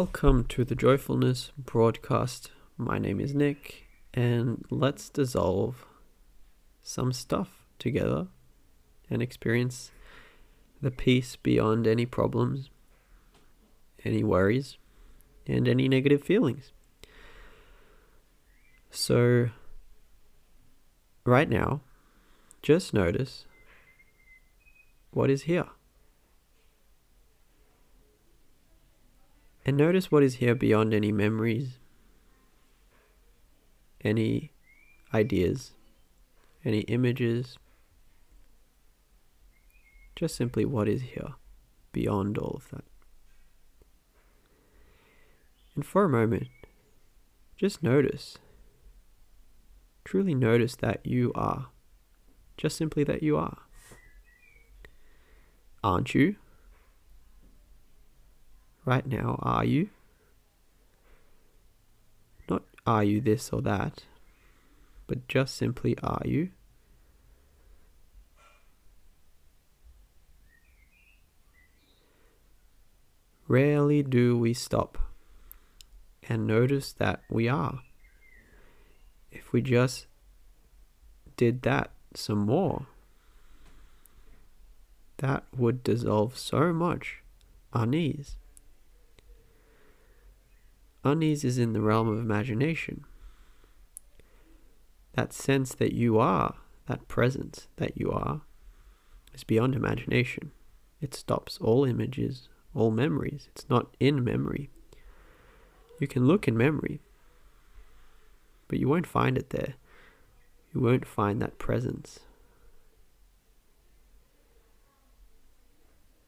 Welcome to the Joyfulness broadcast. My name is Nick, and let's dissolve some stuff together and experience the peace beyond any problems, any worries, and any negative feelings. So, right now, just notice what is here. And notice what is here beyond any memories, any ideas, any images. Just simply what is here beyond all of that. And for a moment, just notice, truly notice that you are. Just simply that you are. Aren't you? Right now are you? Not are you this or that, but just simply are you? Rarely do we stop and notice that we are. If we just did that some more, that would dissolve so much unease unease is in the realm of imagination. That sense that you are, that presence that you are, is beyond imagination. It stops all images, all memories. It's not in memory. You can look in memory, but you won't find it there. You won't find that presence.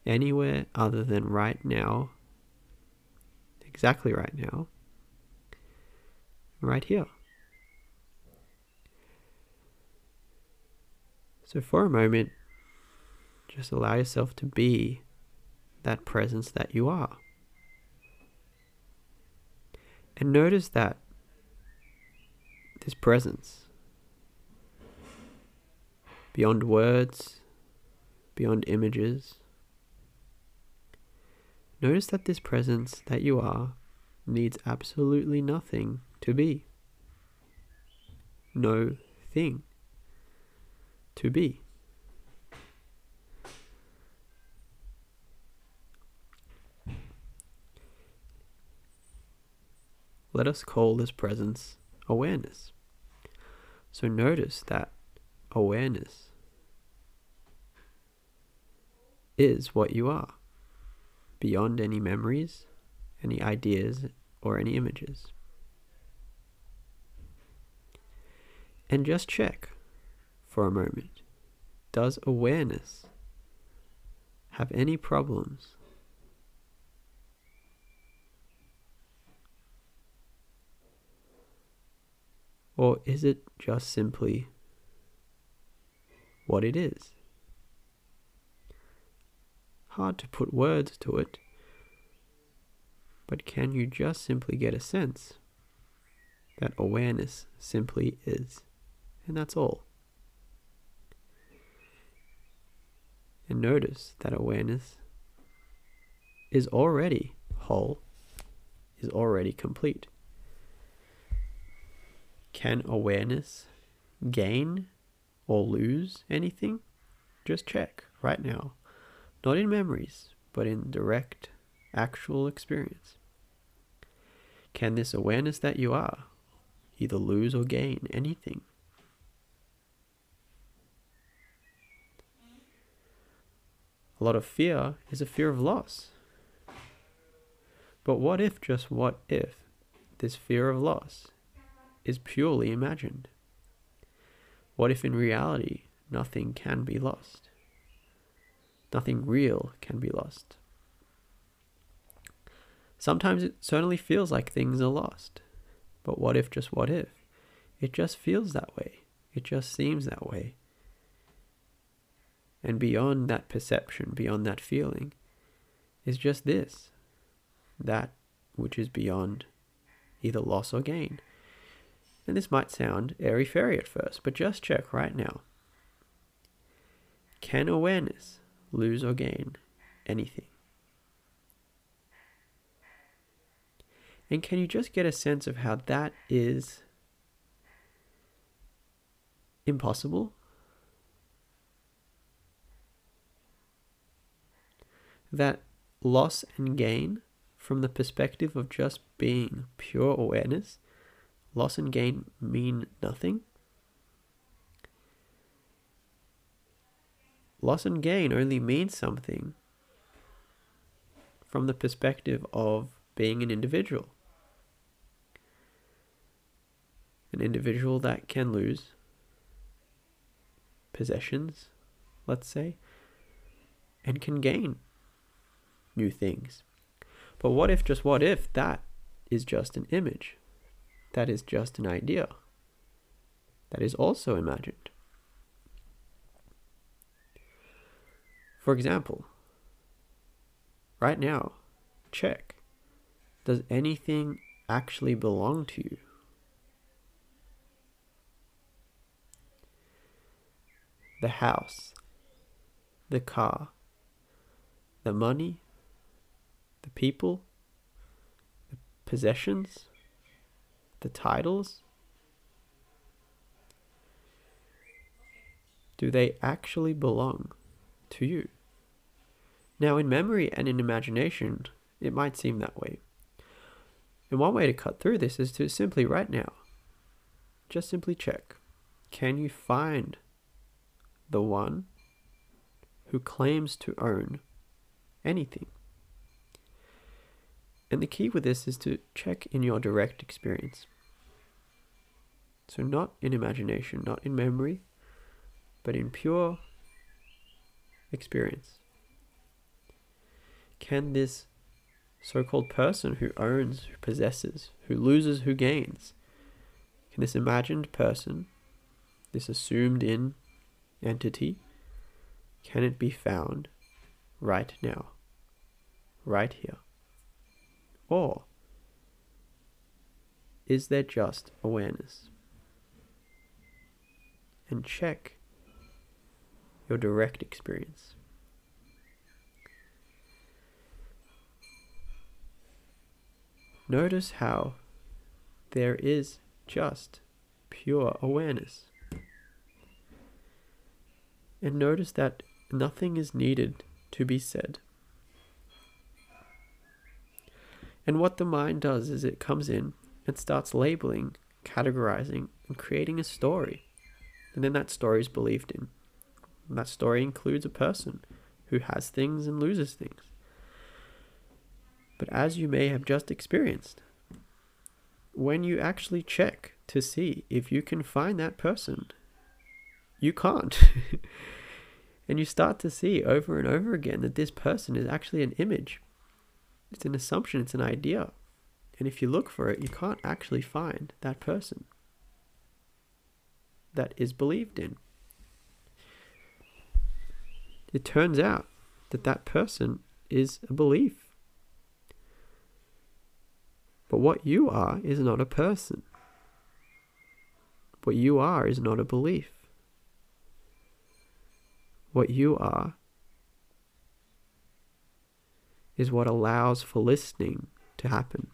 Anywhere other than right now exactly right now, right here. So, for a moment, just allow yourself to be that presence that you are. And notice that this presence, beyond words, beyond images, Notice that this presence that you are needs absolutely nothing to be. No thing to be. Let us call this presence awareness. So notice that awareness is what you are beyond any memories, any ideas, or any images. And just check for a moment does awareness have any problems? Or is it just simply what it is? Hard to put words to it. But can you just simply get a sense that awareness simply is? And that's all. And notice that awareness is already whole, is already complete. Can awareness gain or lose anything? Just check right now not in memories, but in direct, actual experience. Can this awareness that you are either lose or gain anything? A lot of fear is a fear of loss. But what if, just what if, this fear of loss is purely imagined? What if in reality nothing can be lost? Nothing real can be lost. Sometimes it certainly feels like things are lost. But what if, just what if? It just feels that way. It just seems that way. And beyond that perception, beyond that feeling, is just this that which is beyond either loss or gain. And this might sound airy fairy at first, but just check right now. Can awareness lose or gain anything. And can you just get a sense of how that is impossible? That loss and gain from the perspective of just being pure awareness, loss and gain mean nothing. Loss and gain only means something from the perspective of being an individual. An individual that can lose possessions, let's say, and can gain new things. But what if, just what if, that is just an image? That is just an idea. That is also imagined. For example, right now, check does anything actually belong to you? The house, the car, the money, the people, the possessions, the titles? Do they actually belong to you? Now, in memory and in imagination, it might seem that way. And one way to cut through this is to simply, right now, just simply check can you find the one who claims to own anything? And the key with this is to check in your direct experience. So, not in imagination, not in memory, but in pure experience. Can this so called person who owns, who possesses, who loses, who gains, can this imagined person, this assumed in entity, can it be found right now, right here? Or is there just awareness? And check your direct experience. Notice how there is just pure awareness. And notice that nothing is needed to be said. And what the mind does is it comes in and starts labeling, categorizing, and creating a story. And then that story is believed in. And that story includes a person who has things and loses things. But as you may have just experienced, when you actually check to see if you can find that person, you can't. and you start to see over and over again that this person is actually an image it's an assumption, it's an idea. And if you look for it, you can't actually find that person that is believed in. It turns out that that person is a belief. But what you are is not a person. What you are is not a belief. What you are is what allows for listening to happen,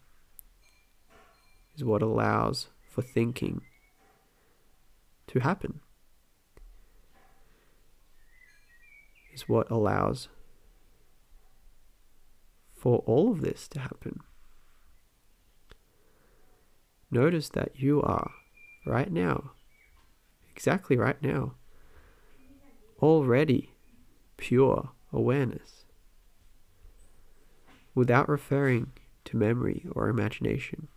is what allows for thinking to happen, is what allows for all of this to happen. Notice that you are right now, exactly right now, already pure awareness without referring to memory or imagination.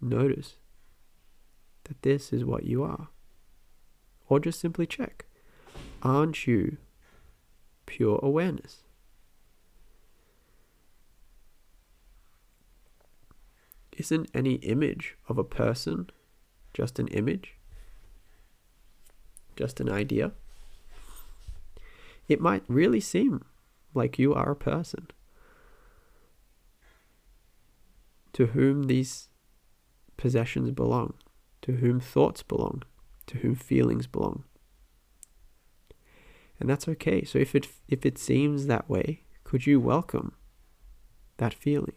Notice that this is what you are. Or just simply check aren't you pure awareness? Isn't any image of a person just an image? Just an idea? It might really seem like you are a person. to whom these possessions belong, to whom thoughts belong, to whom feelings belong. And that's okay. So if it if it seems that way, could you welcome that feeling,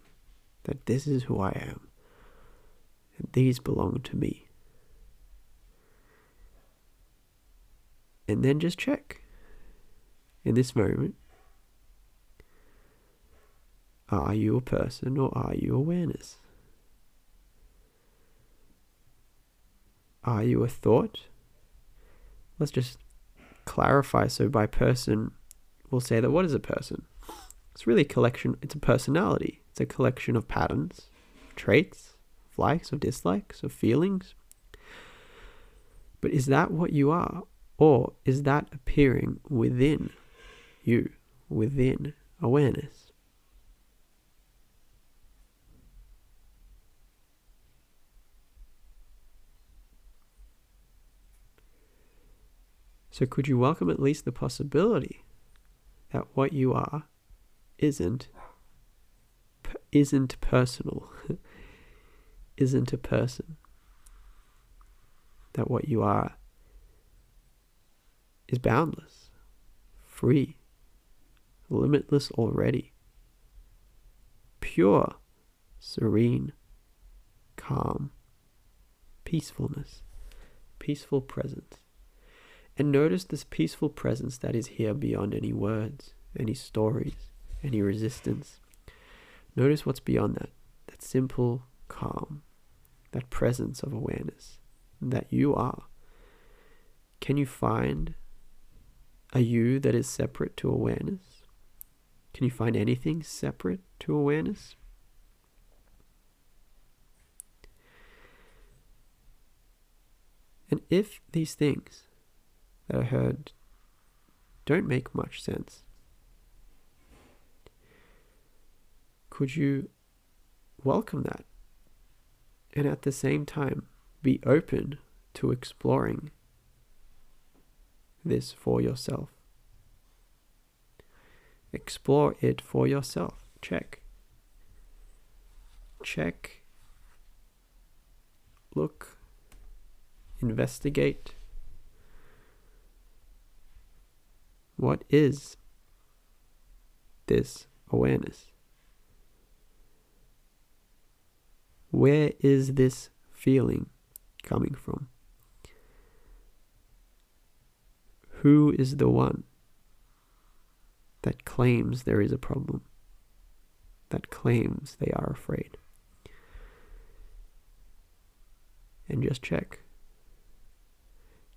that this is who I am, and these belong to me. And then just check in this moment are you a person or are you awareness? Are you a thought? Let's just clarify. So, by person, we'll say that what is a person? It's really a collection, it's a personality. It's a collection of patterns, traits, of likes, of dislikes, of feelings. But is that what you are? Or is that appearing within you, within awareness? So, could you welcome at least the possibility that what you are isn't isn't personal, isn't a person? That what you are is boundless, free, limitless already, pure, serene, calm, peacefulness, peaceful presence. And notice this peaceful presence that is here beyond any words, any stories, any resistance. Notice what's beyond that. That simple calm, that presence of awareness that you are. Can you find a you that is separate to awareness? Can you find anything separate to awareness? And if these things that I heard don't make much sense. Could you welcome that and at the same time be open to exploring this for yourself? Explore it for yourself. Check. Check. Look. Investigate What is this awareness? Where is this feeling coming from? Who is the one that claims there is a problem, that claims they are afraid? And just check.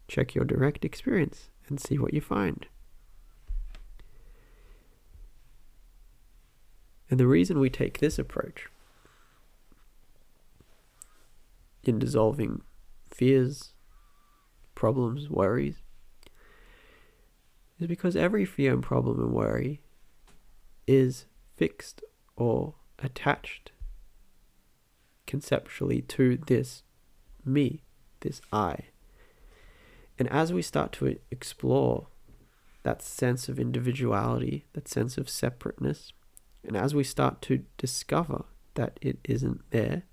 Check your direct experience and see what you find. And the reason we take this approach in dissolving fears, problems, worries, is because every fear and problem and worry is fixed or attached conceptually to this me, this I. And as we start to explore that sense of individuality, that sense of separateness, and as we start to discover that it isn't there,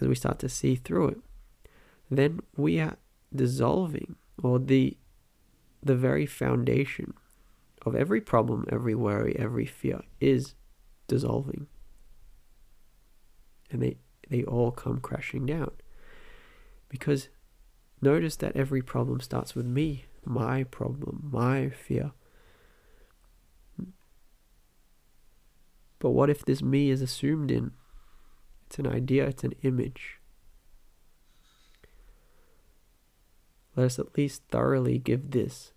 as we start to see through it, then we are dissolving or the the very foundation of every problem, every worry, every fear is dissolving. And they, they all come crashing down. Because notice that every problem starts with me, my problem, my fear, But what if this me is assumed in? It's an idea, it's an image. Let us at least thoroughly give this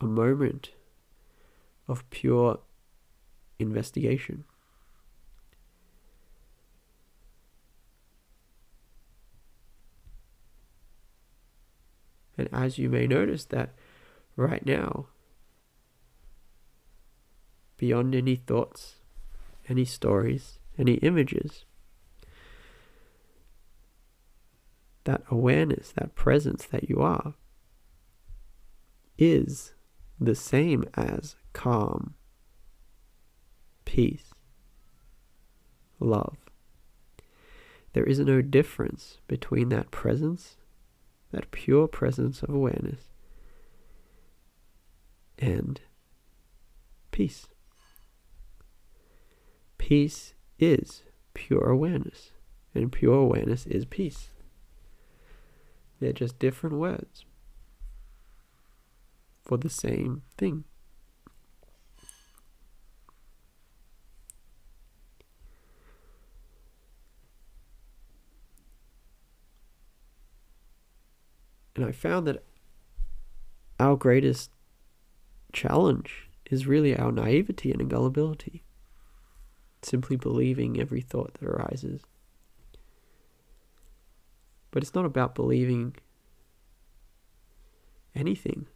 a moment of pure investigation. And as you may notice that right now, beyond any thoughts, any stories, any images. That awareness, that presence that you are, is the same as calm, peace, love. There is no difference between that presence, that pure presence of awareness, and peace. Peace is pure awareness, and pure awareness is peace. They're just different words for the same thing. And I found that our greatest challenge is really our naivety and gullibility. Simply believing every thought that arises. But it's not about believing anything.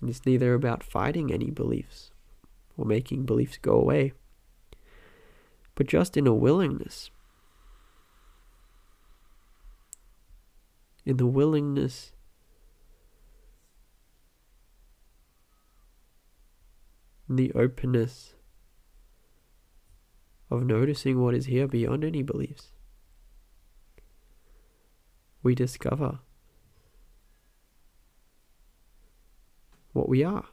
And it's neither about fighting any beliefs or making beliefs go away, but just in a willingness. In the willingness in the openness of noticing what is here beyond any beliefs. We discover what we are.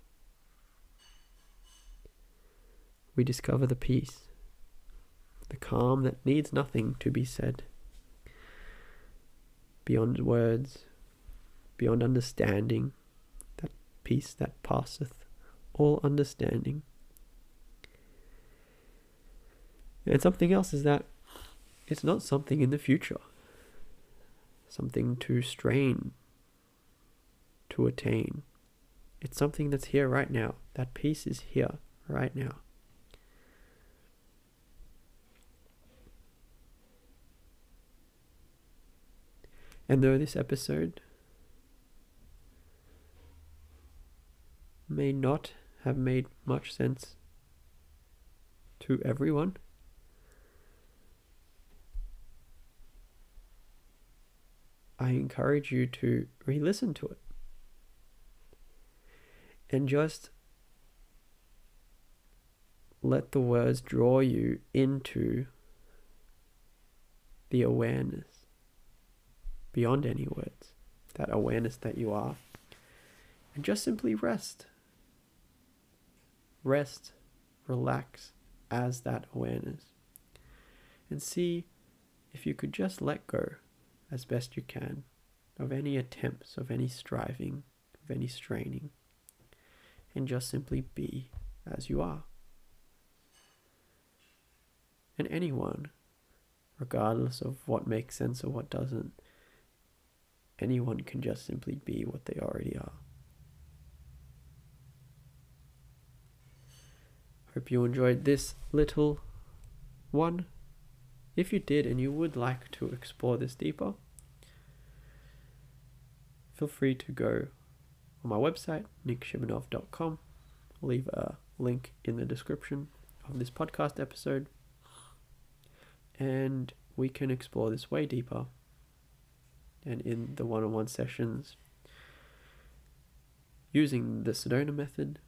We discover the peace, the calm that needs nothing to be said, beyond words, beyond understanding, that peace that passeth all understanding. And something else is that it's not something in the future, something to strain, to attain. It's something that's here right now. That peace is here right now. And though this episode may not have made much sense to everyone. I encourage you to re listen to it. And just let the words draw you into the awareness. Beyond any words, that awareness that you are, and just simply rest. Rest, relax as that awareness. And see if you could just let go as best you can of any attempts, of any striving, of any straining, and just simply be as you are. And anyone, regardless of what makes sense or what doesn't, anyone can just simply be what they already are. Hope you enjoyed this little one. If you did and you would like to explore this deeper, feel free to go on my website, nickshibanov.com. I'll leave a link in the description of this podcast episode. And we can explore this way deeper. And in the one on one sessions, using the Sedona method,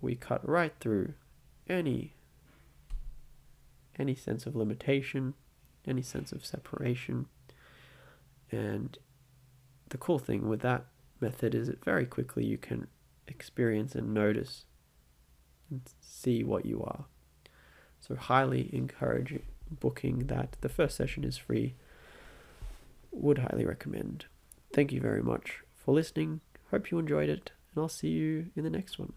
we cut right through any any sense of limitation, any sense of separation. And the cool thing with that method is that very quickly you can experience and notice and see what you are. So highly encourage booking that. The first session is free. Would highly recommend. Thank you very much for listening. Hope you enjoyed it, and I'll see you in the next one.